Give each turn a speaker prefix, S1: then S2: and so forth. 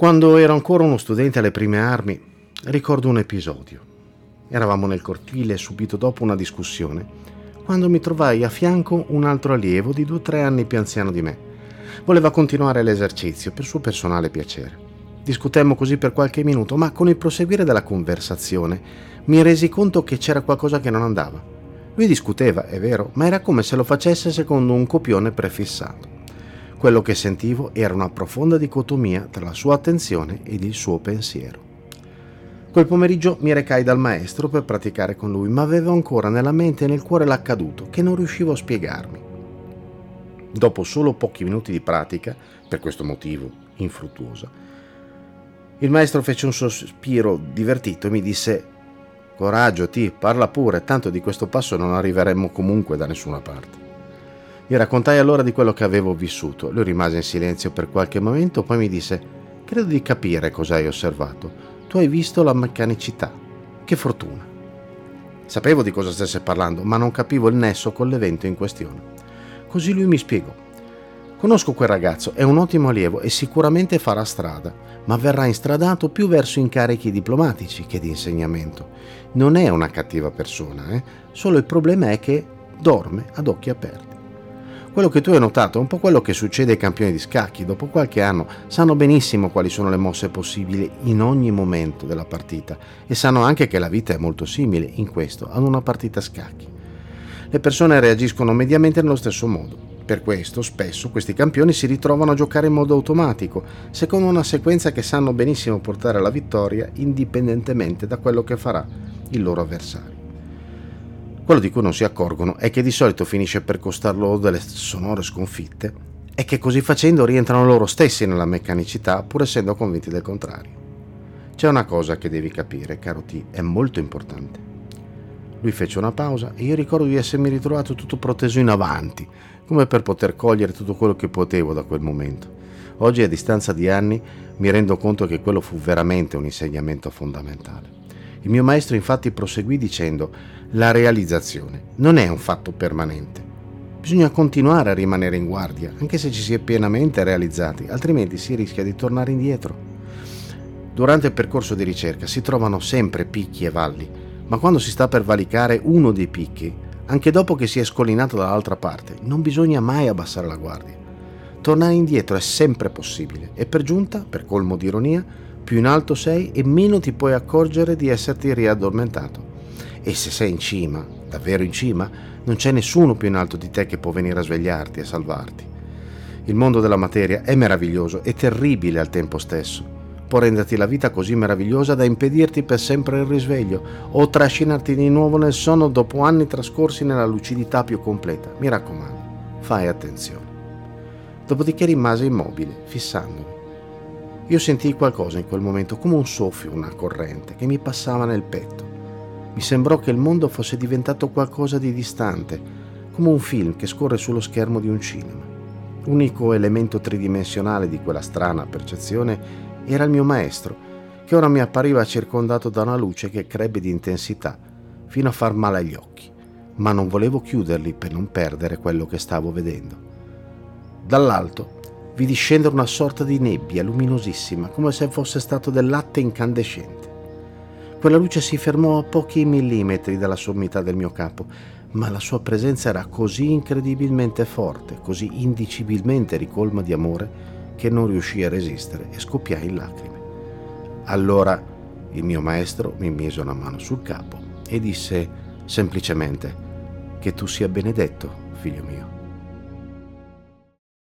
S1: Quando ero ancora uno studente alle prime armi, ricordo un episodio. Eravamo nel cortile subito dopo una discussione, quando mi trovai a fianco un altro allievo di due o tre anni più anziano di me. Voleva continuare l'esercizio per suo personale piacere. Discutemmo così per qualche minuto, ma con il proseguire della conversazione mi resi conto che c'era qualcosa che non andava. Lui discuteva, è vero, ma era come se lo facesse secondo un copione prefissato. Quello che sentivo era una profonda dicotomia tra la sua attenzione ed il suo pensiero. Quel pomeriggio mi recai dal maestro per praticare con lui, ma avevo ancora nella mente e nel cuore l'accaduto che non riuscivo a spiegarmi. Dopo solo pochi minuti di pratica, per questo motivo infruttuosa, il maestro fece un sospiro divertito e mi disse Coraggio, T, parla pure, tanto di questo passo non arriveremmo comunque da nessuna parte. Gli raccontai allora di quello che avevo vissuto. Lui rimase in silenzio per qualche momento, poi mi disse: Credo di capire cosa hai osservato. Tu hai visto la meccanicità. Che fortuna. Sapevo di cosa stesse parlando, ma non capivo il nesso con l'evento in questione. Così lui mi spiegò. Conosco quel ragazzo, è un ottimo allievo e sicuramente farà strada, ma verrà instradato più verso incarichi diplomatici che di insegnamento. Non è una cattiva persona, eh? solo il problema è che dorme ad occhi aperti. Quello che tu hai notato è un po' quello che succede ai campioni di scacchi. Dopo qualche anno sanno benissimo quali sono le mosse possibili in ogni momento della partita e sanno anche che la vita è molto simile in questo ad una partita a scacchi. Le persone reagiscono mediamente nello stesso modo. Per questo spesso questi campioni si ritrovano a giocare in modo automatico, secondo una sequenza che sanno benissimo portare alla vittoria indipendentemente da quello che farà il loro avversario. Quello di cui non si accorgono è che di solito finisce per costar loro delle sonore sconfitte e che così facendo rientrano loro stessi nella meccanicità pur essendo convinti del contrario. C'è una cosa che devi capire, caro T, è molto importante. Lui fece una pausa e io ricordo di essermi ritrovato tutto proteso in avanti, come per poter cogliere tutto quello che potevo da quel momento. Oggi, a distanza di anni, mi rendo conto che quello fu veramente un insegnamento fondamentale. Il mio maestro infatti proseguì dicendo la realizzazione non è un fatto permanente. Bisogna continuare a rimanere in guardia, anche se ci si è pienamente realizzati, altrimenti si rischia di tornare indietro. Durante il percorso di ricerca si trovano sempre picchi e valli, ma quando si sta per valicare uno dei picchi, anche dopo che si è scollinato dall'altra parte, non bisogna mai abbassare la guardia. Tornare indietro è sempre possibile e per giunta, per colmo di ironia, più in alto sei e meno ti puoi accorgere di esserti riaddormentato. E se sei in cima, davvero in cima, non c'è nessuno più in alto di te che può venire a svegliarti e salvarti. Il mondo della materia è meraviglioso e terribile al tempo stesso. Può renderti la vita così meravigliosa da impedirti per sempre il risveglio o trascinarti di nuovo nel sonno dopo anni trascorsi nella lucidità più completa. Mi raccomando, fai attenzione. Dopodiché rimase immobile, fissandomi. Io sentii qualcosa in quel momento, come un soffio, una corrente, che mi passava nel petto. Mi sembrò che il mondo fosse diventato qualcosa di distante, come un film che scorre sullo schermo di un cinema. L'unico elemento tridimensionale di quella strana percezione era il mio maestro, che ora mi appariva circondato da una luce che crebbe di intensità, fino a far male agli occhi, ma non volevo chiuderli per non perdere quello che stavo vedendo. Dall'alto vidi scendere una sorta di nebbia luminosissima, come se fosse stato del latte incandescente. Quella luce si fermò a pochi millimetri dalla sommità del mio capo, ma la sua presenza era così incredibilmente forte, così indicibilmente ricolma di amore, che non riuscii a resistere e scoppiai in lacrime. Allora il mio maestro mi mise una mano sul capo e disse semplicemente che tu sia benedetto, figlio mio.